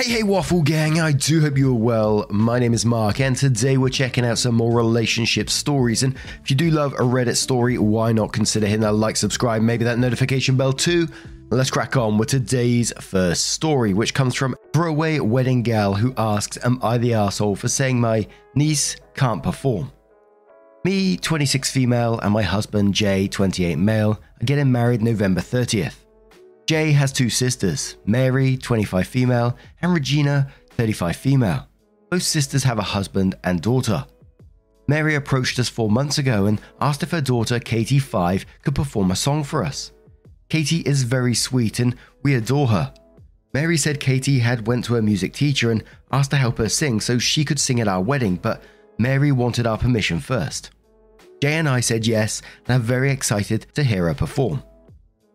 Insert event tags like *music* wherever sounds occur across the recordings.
Hey, hey, Waffle Gang, I do hope you are well. My name is Mark, and today we're checking out some more relationship stories. And if you do love a Reddit story, why not consider hitting that like, subscribe, maybe that notification bell too? Let's crack on with today's first story, which comes from Throwaway Wedding Gal, who asks, Am I the asshole for saying my niece can't perform? Me, 26 female, and my husband, Jay, 28 male, are getting married November 30th. Jay has two sisters, Mary, 25 female, and Regina, 35 female. Both sisters have a husband and daughter. Mary approached us four months ago and asked if her daughter, Katie, 5, could perform a song for us. Katie is very sweet and we adore her. Mary said Katie had went to her music teacher and asked to help her sing so she could sing at our wedding, but Mary wanted our permission first. Jay and I said yes and are very excited to hear her perform.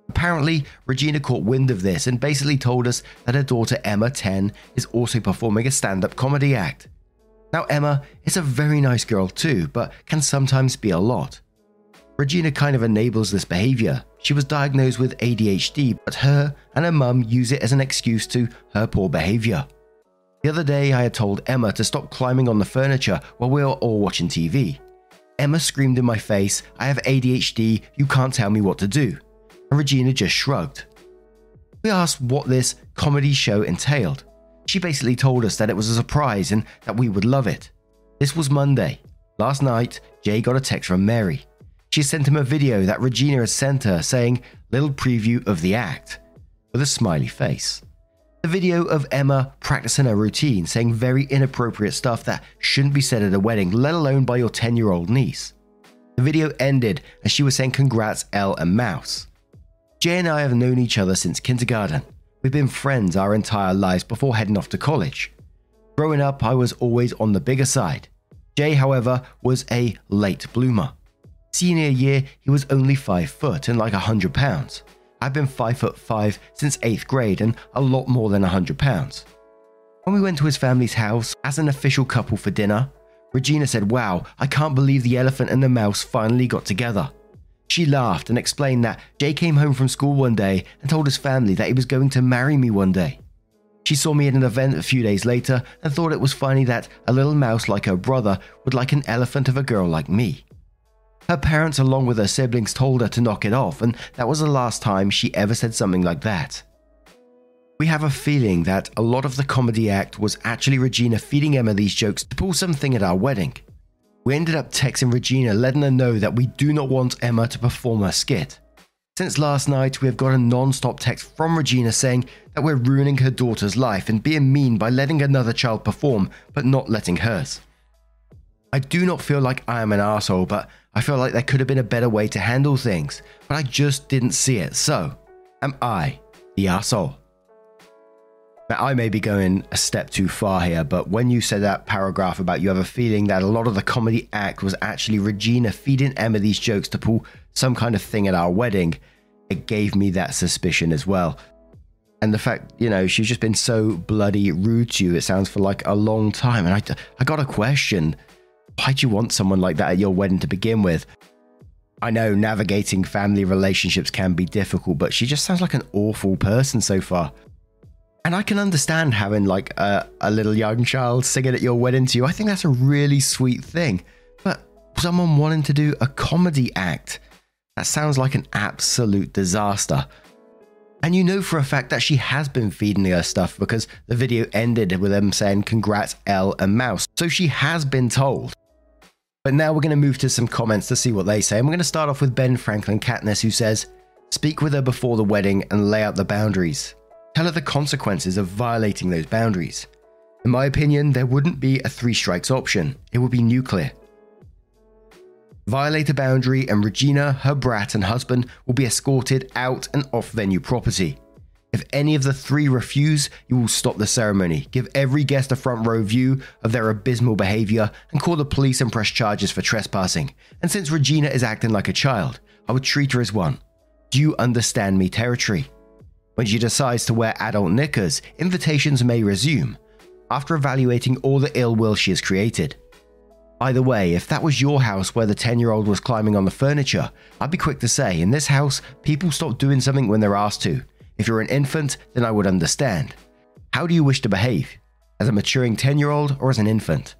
Apparently, Regina caught wind of this and basically told us that her daughter Emma, 10, is also performing a stand up comedy act. Now, Emma is a very nice girl too, but can sometimes be a lot. Regina kind of enables this behavior. She was diagnosed with ADHD, but her and her mum use it as an excuse to her poor behavior. The other day, I had told Emma to stop climbing on the furniture while we were all watching TV. Emma screamed in my face, I have ADHD, you can't tell me what to do and Regina just shrugged. We asked what this comedy show entailed. She basically told us that it was a surprise and that we would love it. This was Monday. Last night, Jay got a text from Mary. She sent him a video that Regina had sent her saying, little preview of the act, with a smiley face. The video of Emma practicing her routine, saying very inappropriate stuff that shouldn't be said at a wedding, let alone by your 10 year old niece. The video ended and she was saying congrats, Elle and Mouse. Jay and I have known each other since kindergarten. We've been friends our entire lives before heading off to college. Growing up, I was always on the bigger side. Jay, however, was a late bloomer. Senior year, he was only 5 foot and like 100 pounds. I've been 5 foot 5 since 8th grade and a lot more than 100 pounds. When we went to his family's house as an official couple for dinner, Regina said, Wow, I can't believe the elephant and the mouse finally got together. She laughed and explained that Jay came home from school one day and told his family that he was going to marry me one day. She saw me at an event a few days later and thought it was funny that a little mouse like her brother would like an elephant of a girl like me. Her parents, along with her siblings, told her to knock it off, and that was the last time she ever said something like that. We have a feeling that a lot of the comedy act was actually Regina feeding Emma these jokes to pull something at our wedding. We ended up texting Regina letting her know that we do not want Emma to perform her skit. Since last night, we have got a non stop text from Regina saying that we're ruining her daughter's life and being mean by letting another child perform but not letting hers. I do not feel like I am an asshole, but I feel like there could have been a better way to handle things, but I just didn't see it. So, am I the asshole? Now, I may be going a step too far here, but when you said that paragraph about you have a feeling that a lot of the comedy act was actually Regina feeding Emma these jokes to pull some kind of thing at our wedding, it gave me that suspicion as well. And the fact, you know, she's just been so bloody rude to you, it sounds for like a long time. And I, I got a question why'd you want someone like that at your wedding to begin with? I know navigating family relationships can be difficult, but she just sounds like an awful person so far. And I can understand having like a, a little young child singing at your wedding to you. I think that's a really sweet thing. But someone wanting to do a comedy act, that sounds like an absolute disaster. And you know for a fact that she has been feeding her stuff because the video ended with them saying, Congrats, Elle and Mouse. So she has been told. But now we're going to move to some comments to see what they say. And we're going to start off with Ben Franklin Katniss, who says, Speak with her before the wedding and lay out the boundaries. Tell her the consequences of violating those boundaries. In my opinion, there wouldn't be a three strikes option, it would be nuclear. Violate a boundary, and Regina, her brat, and husband will be escorted out and off venue property. If any of the three refuse, you will stop the ceremony, give every guest a front row view of their abysmal behaviour, and call the police and press charges for trespassing. And since Regina is acting like a child, I would treat her as one. Do you understand me territory? When she decides to wear adult knickers, invitations may resume, after evaluating all the ill will she has created. Either way, if that was your house where the 10 year old was climbing on the furniture, I'd be quick to say, in this house, people stop doing something when they're asked to. If you're an infant, then I would understand. How do you wish to behave? As a maturing 10 year old or as an infant?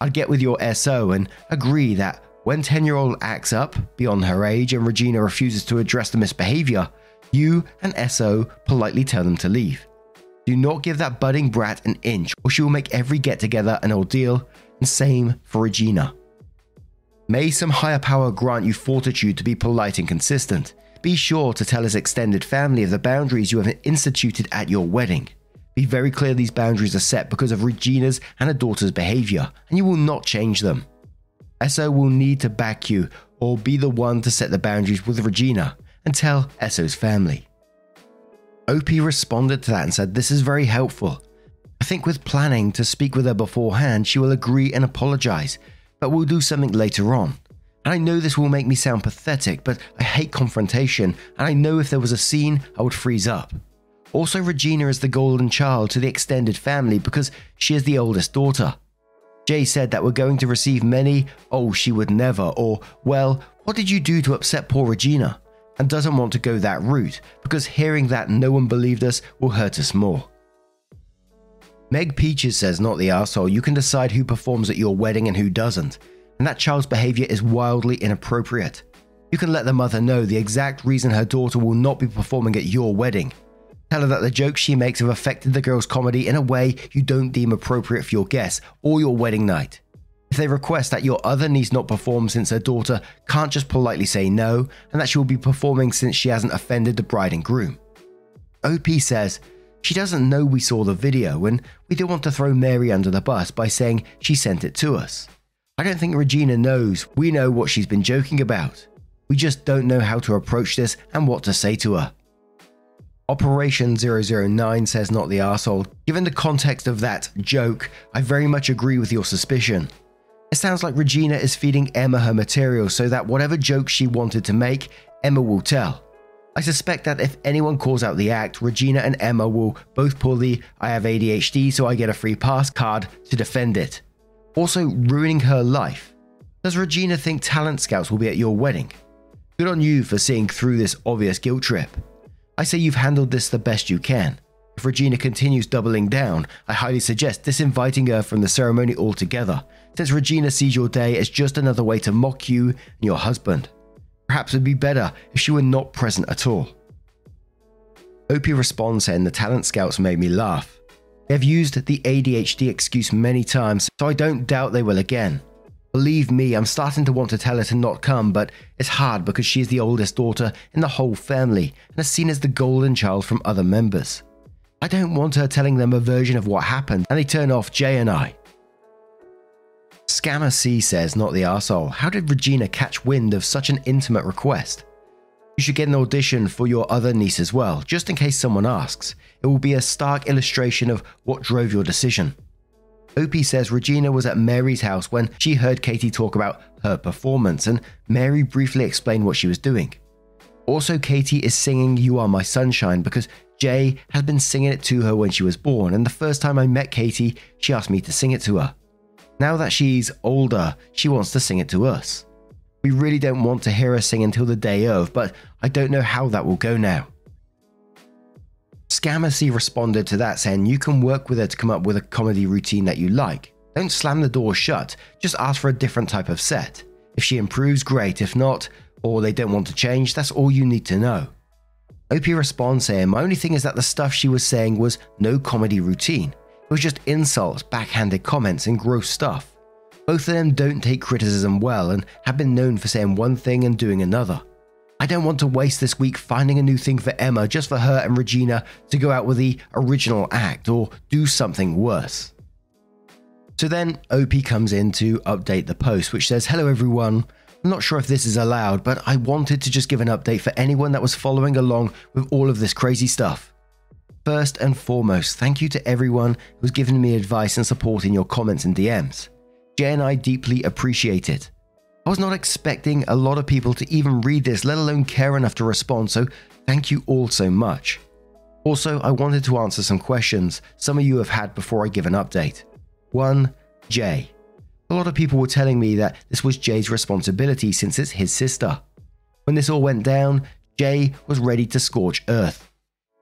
I'd get with your SO and agree that when 10 year old acts up beyond her age and Regina refuses to address the misbehavior, you and SO politely tell them to leave. Do not give that budding brat an inch, or she will make every get together an ordeal, and same for Regina. May some higher power grant you fortitude to be polite and consistent. Be sure to tell his extended family of the boundaries you have instituted at your wedding. Be very clear these boundaries are set because of Regina's and her daughter's behavior, and you will not change them. SO will need to back you or be the one to set the boundaries with Regina and tell SO's family. OP responded to that and said, This is very helpful. I think with planning to speak with her beforehand, she will agree and apologize, but we'll do something later on. And I know this will make me sound pathetic, but I hate confrontation, and I know if there was a scene, I would freeze up. Also, Regina is the golden child to the extended family because she is the oldest daughter. Jay said that we're going to receive many, oh, she would never, or, well, what did you do to upset poor Regina? And doesn't want to go that route because hearing that no one believed us will hurt us more. Meg Peaches says, not the asshole, you can decide who performs at your wedding and who doesn't and that child's behavior is wildly inappropriate. You can let the mother know the exact reason her daughter will not be performing at your wedding. Tell her that the jokes she makes have affected the girl's comedy in a way you don't deem appropriate for your guests or your wedding night. If they request that your other niece not perform since her daughter can't just politely say no, and that she will be performing since she hasn't offended the bride and groom. OP says, she doesn't know we saw the video, and we don't want to throw Mary under the bus by saying she sent it to us. I don't think Regina knows we know what she's been joking about. We just don't know how to approach this and what to say to her. Operation 009 says not the arsehole. Given the context of that joke, I very much agree with your suspicion. It sounds like Regina is feeding Emma her material so that whatever joke she wanted to make, Emma will tell. I suspect that if anyone calls out the act, Regina and Emma will both pull the I have ADHD so I get a free pass card to defend it also ruining her life. Does Regina think talent scouts will be at your wedding? Good on you for seeing through this obvious guilt trip. I say you've handled this the best you can. If Regina continues doubling down, I highly suggest disinviting her from the ceremony altogether, since Regina sees your day as just another way to mock you and your husband. Perhaps it would be better if she were not present at all. Opie responds saying the talent scouts made me laugh. They've used the ADHD excuse many times, so I don't doubt they will again. Believe me, I'm starting to want to tell her to not come, but it's hard because she is the oldest daughter in the whole family and is seen as the golden child from other members. I don't want her telling them a version of what happened and they turn off Jay and I. Scammer C says, not the arsehole, how did Regina catch wind of such an intimate request? You should get an audition for your other niece as well, just in case someone asks. It will be a stark illustration of what drove your decision. Opie says Regina was at Mary's house when she heard Katie talk about her performance, and Mary briefly explained what she was doing. Also, Katie is singing You Are My Sunshine because Jay had been singing it to her when she was born, and the first time I met Katie, she asked me to sing it to her. Now that she's older, she wants to sing it to us. We really don't want to hear her sing until the day of, but I don't know how that will go now. Scammercy responded to that saying you can work with her to come up with a comedy routine that you like. Don't slam the door shut, just ask for a different type of set. If she improves, great. If not, or they don't want to change, that's all you need to know. Opie responds saying, My only thing is that the stuff she was saying was no comedy routine. It was just insults, backhanded comments, and gross stuff. Both of them don't take criticism well and have been known for saying one thing and doing another. I don't want to waste this week finding a new thing for Emma just for her and Regina to go out with the original act or do something worse. So then OP comes in to update the post, which says, Hello everyone. I'm not sure if this is allowed, but I wanted to just give an update for anyone that was following along with all of this crazy stuff. First and foremost, thank you to everyone who's given me advice and support in your comments and DMs. Jay and I deeply appreciate it. I was not expecting a lot of people to even read this, let alone care enough to respond, so thank you all so much. Also, I wanted to answer some questions some of you have had before I give an update. 1. Jay. A lot of people were telling me that this was Jay's responsibility since it's his sister. When this all went down, Jay was ready to scorch earth.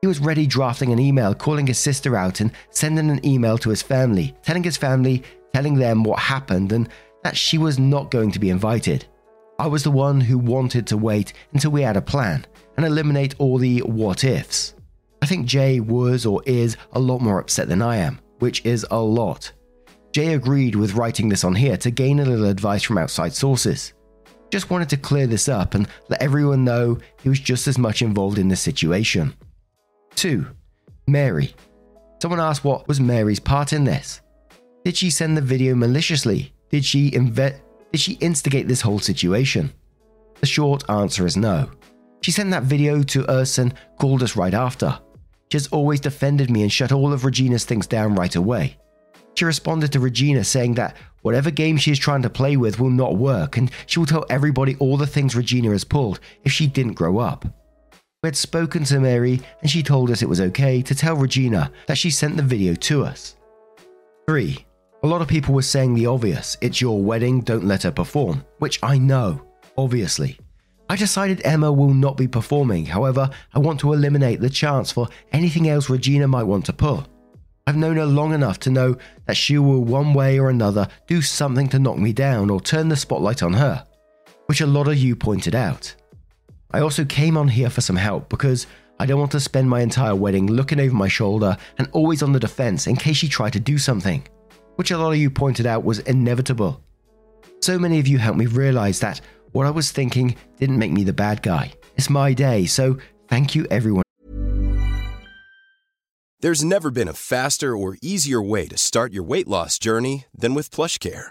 He was ready drafting an email calling his sister out and sending an email to his family, telling his family, telling them what happened and that she was not going to be invited. I was the one who wanted to wait until we had a plan and eliminate all the what ifs. I think Jay was or is a lot more upset than I am, which is a lot. Jay agreed with writing this on here to gain a little advice from outside sources. Just wanted to clear this up and let everyone know he was just as much involved in this situation. 2. Mary. Someone asked what was Mary's part in this. Did she send the video maliciously? Did she inve- did she instigate this whole situation? The short answer is no. She sent that video to us and called us right after. She has always defended me and shut all of Regina's things down right away. She responded to Regina saying that whatever game she is trying to play with will not work and she will tell everybody all the things Regina has pulled if she didn't grow up. We had spoken to Mary and she told us it was okay to tell Regina that she sent the video to us. 3. A lot of people were saying the obvious it's your wedding, don't let her perform, which I know, obviously. I decided Emma will not be performing, however, I want to eliminate the chance for anything else Regina might want to pull. I've known her long enough to know that she will, one way or another, do something to knock me down or turn the spotlight on her, which a lot of you pointed out. I also came on here for some help because I don't want to spend my entire wedding looking over my shoulder and always on the defense in case she tried to do something, which a lot of you pointed out was inevitable. So many of you helped me realize that what I was thinking didn't make me the bad guy. It's my day, so thank you everyone. There's never been a faster or easier way to start your weight loss journey than with PlushCare.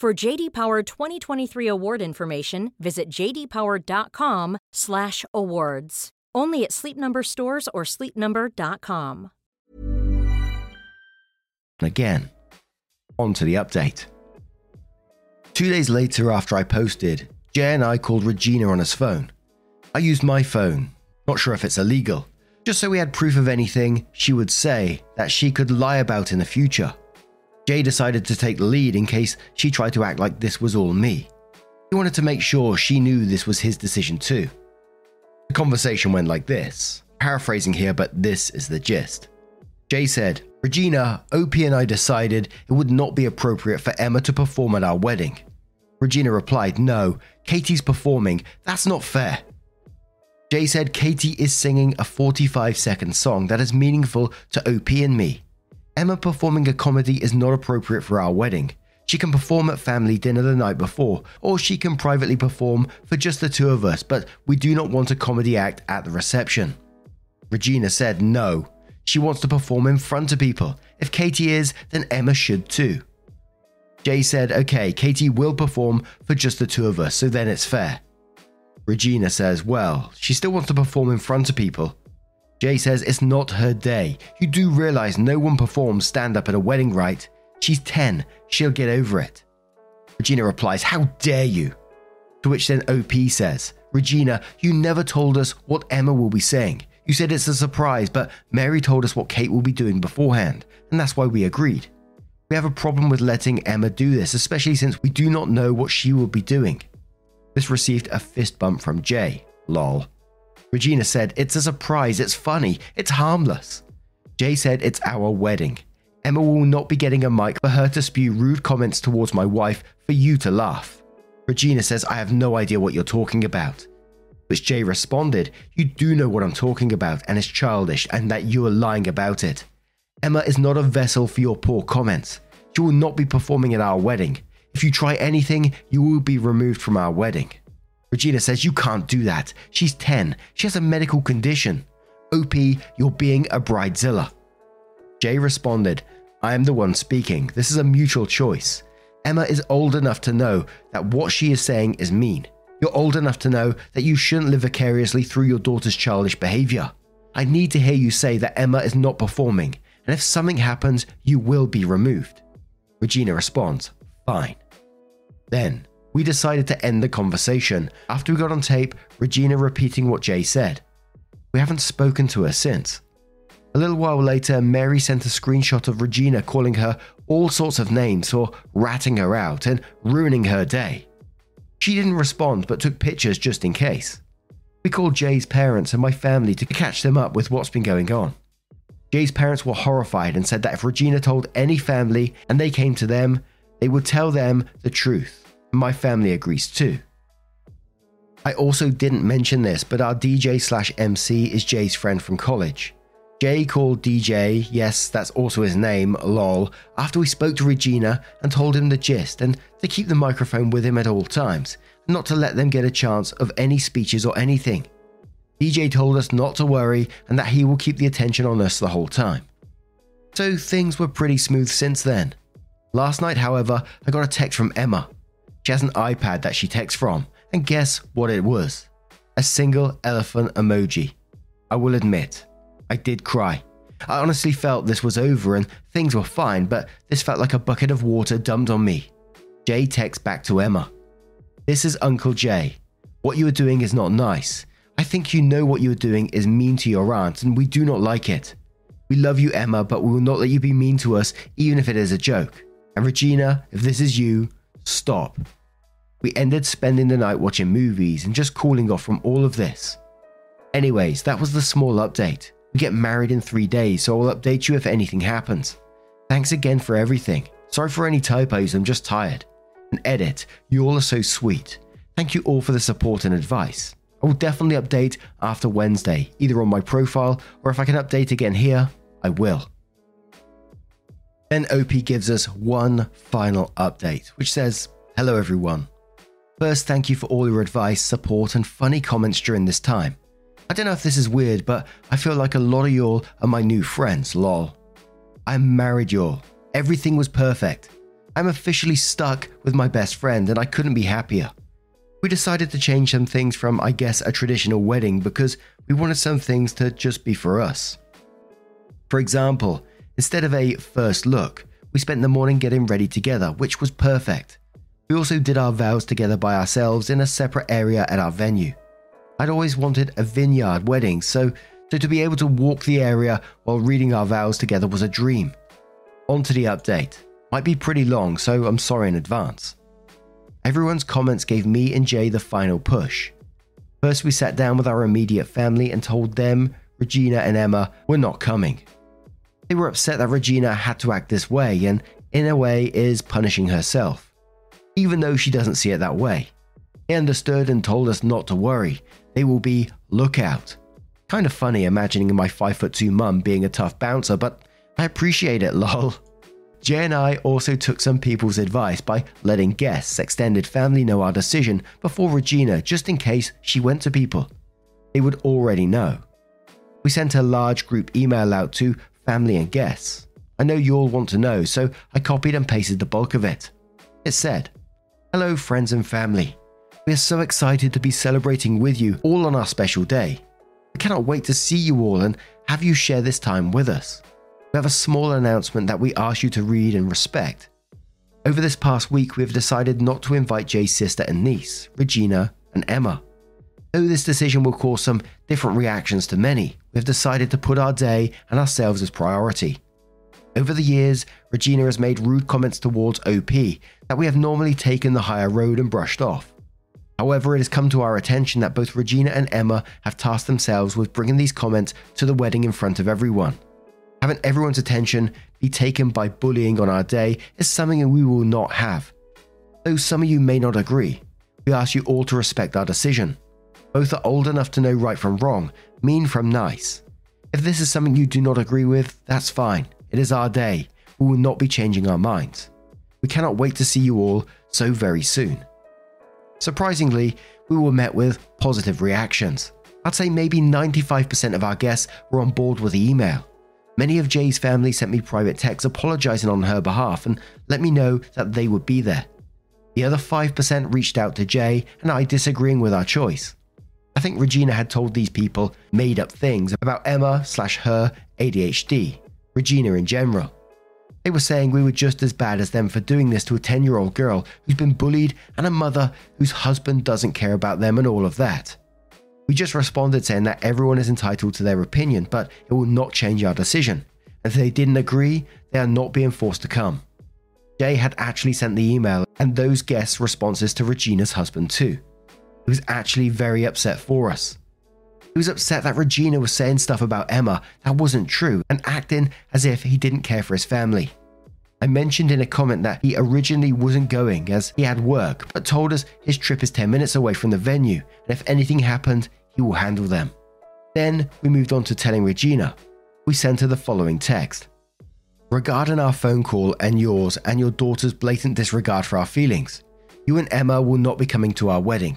For JD Power 2023 award information, visit jdpower.com/awards. Only at Sleep Number stores or sleepnumber.com. Again, on to the update. Two days later, after I posted, Jay and I called Regina on his phone. I used my phone, not sure if it's illegal, just so we had proof of anything she would say that she could lie about in the future. Jay decided to take the lead in case she tried to act like this was all me. He wanted to make sure she knew this was his decision too. The conversation went like this, paraphrasing here, but this is the gist. Jay said, Regina, OP and I decided it would not be appropriate for Emma to perform at our wedding. Regina replied, No, Katie's performing. That's not fair. Jay said Katie is singing a 45 second song that is meaningful to OP and me. Emma performing a comedy is not appropriate for our wedding. She can perform at family dinner the night before, or she can privately perform for just the two of us, but we do not want a comedy act at the reception. Regina said no. She wants to perform in front of people. If Katie is, then Emma should too. Jay said, okay, Katie will perform for just the two of us, so then it's fair. Regina says, well, she still wants to perform in front of people. Jay says it's not her day. You do realize no one performs stand up at a wedding, right? She's 10. She'll get over it. Regina replies, How dare you? To which then OP says, Regina, you never told us what Emma will be saying. You You said it's a surprise, but Mary told us what Kate will be doing beforehand, and that's why we agreed. We have a problem with letting Emma do this, especially since we do not know what she will be doing. This received a fist bump from Jay. Lol. Regina said, It's a surprise, it's funny, it's harmless. Jay said, It's our wedding. Emma will not be getting a mic for her to spew rude comments towards my wife for you to laugh. Regina says, I have no idea what you're talking about. Which Jay responded, You do know what I'm talking about, and it's childish, and that you are lying about it. Emma is not a vessel for your poor comments. She will not be performing at our wedding. If you try anything, you will be removed from our wedding. Regina says, You can't do that. She's 10. She has a medical condition. OP, you're being a bridezilla. Jay responded, I am the one speaking. This is a mutual choice. Emma is old enough to know that what she is saying is mean. You're old enough to know that you shouldn't live vicariously through your daughter's childish behavior. I need to hear you say that Emma is not performing, and if something happens, you will be removed. Regina responds, Fine. Then, we decided to end the conversation after we got on tape Regina repeating what Jay said. We haven't spoken to her since. A little while later, Mary sent a screenshot of Regina calling her all sorts of names for ratting her out and ruining her day. She didn't respond but took pictures just in case. We called Jay's parents and my family to catch them up with what's been going on. Jay's parents were horrified and said that if Regina told any family and they came to them, they would tell them the truth. My family agrees too. I also didn't mention this, but our DJ slash MC is Jay's friend from college. Jay called DJ, yes, that's also his name, lol, after we spoke to Regina and told him the gist and to keep the microphone with him at all times, not to let them get a chance of any speeches or anything. DJ told us not to worry and that he will keep the attention on us the whole time. So things were pretty smooth since then. Last night, however, I got a text from Emma. She has an iPad that she texts from, and guess what it was? A single elephant emoji. I will admit, I did cry. I honestly felt this was over and things were fine, but this felt like a bucket of water dumped on me. Jay texts back to Emma. This is Uncle Jay. What you are doing is not nice. I think you know what you are doing is mean to your aunt, and we do not like it. We love you, Emma, but we will not let you be mean to us, even if it is a joke. And Regina, if this is you, stop. We ended spending the night watching movies and just cooling off from all of this. Anyways, that was the small update. We get married in three days, so I'll update you if anything happens. Thanks again for everything. Sorry for any typos, I'm just tired. And edit, you all are so sweet. Thank you all for the support and advice. I will definitely update after Wednesday, either on my profile or if I can update again here, I will. Then OP gives us one final update, which says, Hello everyone. First, thank you for all your advice, support, and funny comments during this time. I don't know if this is weird, but I feel like a lot of y'all are my new friends, lol. I'm married, y'all. Everything was perfect. I'm officially stuck with my best friend, and I couldn't be happier. We decided to change some things from, I guess, a traditional wedding because we wanted some things to just be for us. For example, instead of a first look, we spent the morning getting ready together, which was perfect. We also did our vows together by ourselves in a separate area at our venue. I'd always wanted a vineyard wedding, so, so to be able to walk the area while reading our vows together was a dream. On to the update. Might be pretty long, so I'm sorry in advance. Everyone's comments gave me and Jay the final push. First, we sat down with our immediate family and told them Regina and Emma were not coming. They were upset that Regina had to act this way and, in a way, is punishing herself, even though she doesn't see it that way. They understood and told us not to worry, they will be lookout. Kind of funny imagining my 5'2 mum being a tough bouncer, but I appreciate it, *laughs* lol. Jay and I also took some people's advice by letting guests, extended family know our decision before Regina, just in case she went to people. They would already know. We sent a large group email out to family and guests. I know you all want to know, so I copied and pasted the bulk of it. It said, Hello, friends and family. We are so excited to be celebrating with you all on our special day. I cannot wait to see you all and have you share this time with us. We have a small announcement that we ask you to read and respect. Over this past week, we have decided not to invite Jay's sister and niece, Regina and Emma. Though this decision will cause some different reactions to many, we have decided to put our day and ourselves as priority. Over the years, Regina has made rude comments towards OP that we have normally taken the higher road and brushed off. However, it has come to our attention that both Regina and Emma have tasked themselves with bringing these comments to the wedding in front of everyone. Having everyone's attention be taken by bullying on our day is something we will not have. Though some of you may not agree, we ask you all to respect our decision. Both are old enough to know right from wrong, mean from nice. If this is something you do not agree with, that's fine. It is our day. We will not be changing our minds. We cannot wait to see you all so very soon. Surprisingly, we were met with positive reactions. I'd say maybe 95% of our guests were on board with the email. Many of Jay's family sent me private texts apologizing on her behalf and let me know that they would be there. The other 5% reached out to Jay and I disagreeing with our choice. I think Regina had told these people made up things about Emma slash her ADHD, Regina in general. They were saying we were just as bad as them for doing this to a 10 year old girl who's been bullied and a mother whose husband doesn't care about them and all of that. We just responded saying that everyone is entitled to their opinion, but it will not change our decision. And if they didn't agree, they are not being forced to come. Jay had actually sent the email and those guests' responses to Regina's husband too. He was actually very upset for us. He was upset that Regina was saying stuff about Emma that wasn't true and acting as if he didn't care for his family. I mentioned in a comment that he originally wasn't going as he had work, but told us his trip is 10 minutes away from the venue, and if anything happened, he will handle them. Then we moved on to telling Regina. We sent her the following text Regarding our phone call and yours and your daughter's blatant disregard for our feelings, you and Emma will not be coming to our wedding.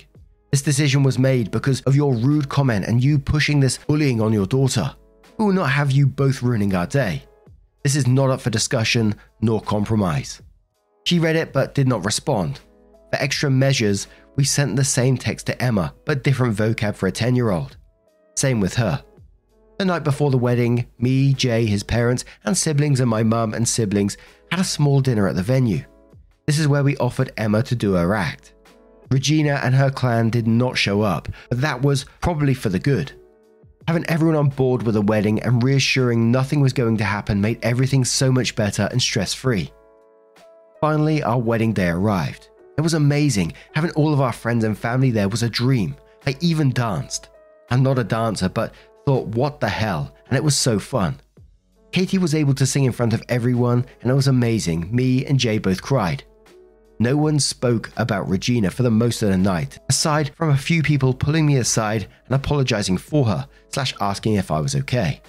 This decision was made because of your rude comment and you pushing this bullying on your daughter. We will not have you both ruining our day. This is not up for discussion nor compromise. She read it but did not respond. For extra measures, we sent the same text to Emma but different vocab for a 10 year old. Same with her. The night before the wedding, me, Jay, his parents, and siblings, and my mum and siblings had a small dinner at the venue. This is where we offered Emma to do her act. Regina and her clan did not show up, but that was probably for the good. Having everyone on board with the wedding and reassuring nothing was going to happen made everything so much better and stress free. Finally, our wedding day arrived. It was amazing. Having all of our friends and family there was a dream. I even danced. I'm not a dancer, but thought, what the hell? And it was so fun. Katie was able to sing in front of everyone, and it was amazing. Me and Jay both cried. No one spoke about Regina for the most of the night, aside from a few people pulling me aside and apologizing for her, slash asking if I was okay.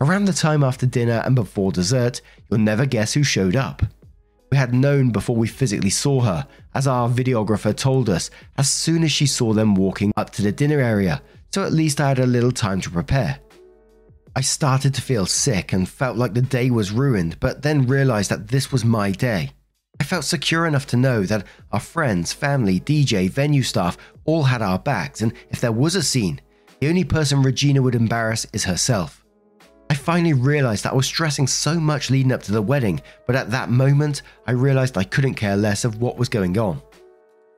Around the time after dinner and before dessert, you'll never guess who showed up. We had known before we physically saw her, as our videographer told us as soon as she saw them walking up to the dinner area, so at least I had a little time to prepare. I started to feel sick and felt like the day was ruined, but then realized that this was my day. I felt secure enough to know that our friends, family, DJ, venue staff all had our backs, and if there was a scene, the only person Regina would embarrass is herself. I finally realized that I was stressing so much leading up to the wedding, but at that moment, I realized I couldn't care less of what was going on.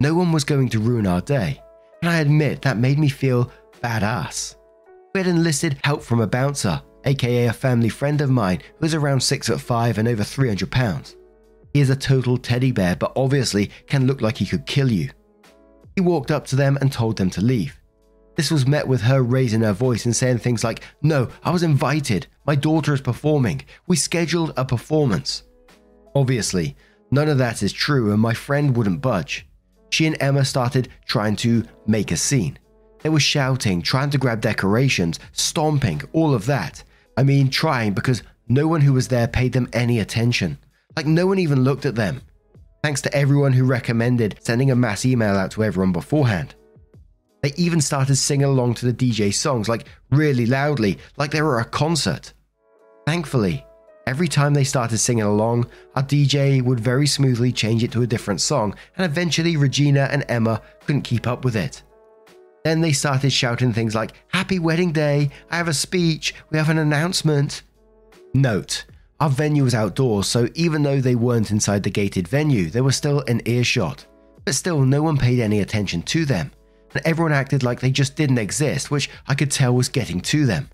No one was going to ruin our day, and I admit that made me feel badass. We had enlisted help from a bouncer, aka a family friend of mine who was around 6 foot 5 and over 300 pounds. He is a total teddy bear, but obviously can look like he could kill you. He walked up to them and told them to leave. This was met with her raising her voice and saying things like, No, I was invited. My daughter is performing. We scheduled a performance. Obviously, none of that is true, and my friend wouldn't budge. She and Emma started trying to make a scene. They were shouting, trying to grab decorations, stomping, all of that. I mean, trying because no one who was there paid them any attention. Like no one even looked at them. Thanks to everyone who recommended sending a mass email out to everyone beforehand. They even started singing along to the DJ songs, like really loudly, like they were a concert. Thankfully, every time they started singing along, our DJ would very smoothly change it to a different song, and eventually Regina and Emma couldn't keep up with it. Then they started shouting things like, Happy wedding day, I have a speech, we have an announcement. Note, our venue was outdoors, so even though they weren't inside the gated venue, they were still in earshot. But still, no one paid any attention to them. and everyone acted like they just didn't exist, which I could tell was getting to them.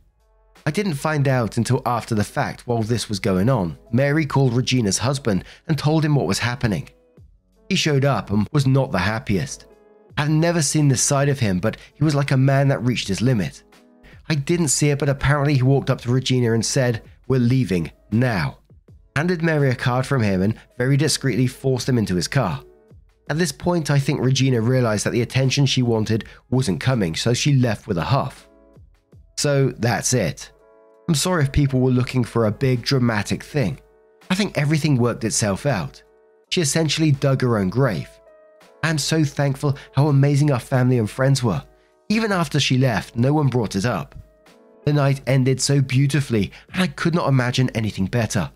I didn't find out until after the fact while this was going on. Mary called Regina's husband and told him what was happening. He showed up and was not the happiest. I've never seen this side of him, but he was like a man that reached his limit. I didn't see it, but apparently he walked up to Regina and said, We're leaving now. Handed Mary a card from him and very discreetly forced him into his car. At this point, I think Regina realized that the attention she wanted wasn't coming, so she left with a huff. So that's it. I'm sorry if people were looking for a big dramatic thing. I think everything worked itself out. She essentially dug her own grave. I'm so thankful how amazing our family and friends were. Even after she left, no one brought it up. The night ended so beautifully, and I could not imagine anything better.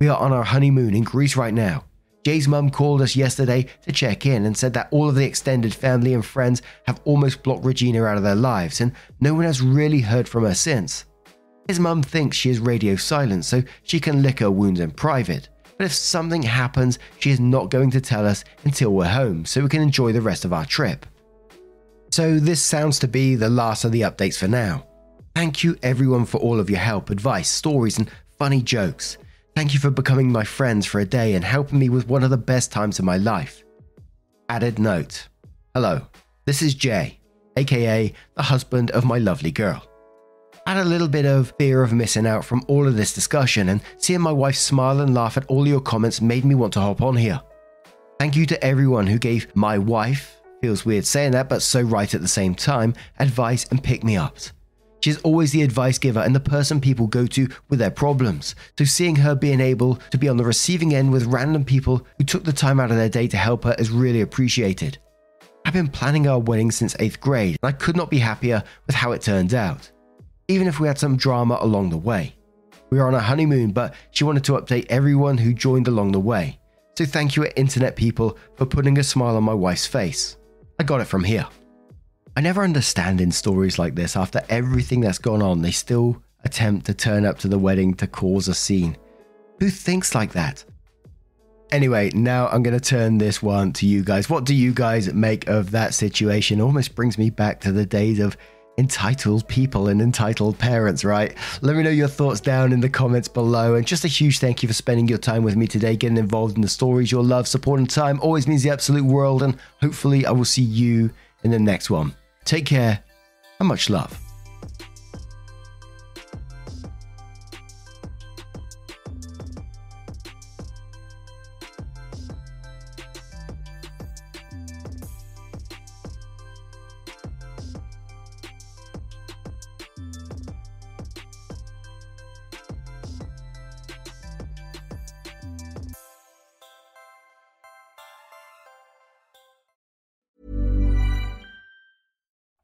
We are on our honeymoon in Greece right now. Jay's mum called us yesterday to check in and said that all of the extended family and friends have almost blocked Regina out of their lives, and no one has really heard from her since. His mum thinks she is radio silent so she can lick her wounds in private, but if something happens, she is not going to tell us until we're home so we can enjoy the rest of our trip. So, this sounds to be the last of the updates for now. Thank you everyone for all of your help, advice, stories, and funny jokes. Thank you for becoming my friends for a day and helping me with one of the best times of my life. Added note Hello, this is Jay, aka the husband of my lovely girl. I had a little bit of fear of missing out from all of this discussion, and seeing my wife smile and laugh at all your comments made me want to hop on here. Thank you to everyone who gave my wife, feels weird saying that, but so right at the same time, advice and pick me ups. She's always the advice giver and the person people go to with their problems. So seeing her being able to be on the receiving end with random people who took the time out of their day to help her is really appreciated. I've been planning our wedding since 8th grade, and I could not be happier with how it turned out even if we had some drama along the way. We were on a honeymoon, but she wanted to update everyone who joined along the way. So thank you, internet people, for putting a smile on my wife's face. I got it from here. I never understand in stories like this, after everything that's gone on, they still attempt to turn up to the wedding to cause a scene. Who thinks like that? Anyway, now I'm going to turn this one to you guys. What do you guys make of that situation? Almost brings me back to the days of entitled people and entitled parents, right? Let me know your thoughts down in the comments below. And just a huge thank you for spending your time with me today, getting involved in the stories. Your love, support, and time always means the absolute world. And hopefully, I will see you in the next one. Take care and much love.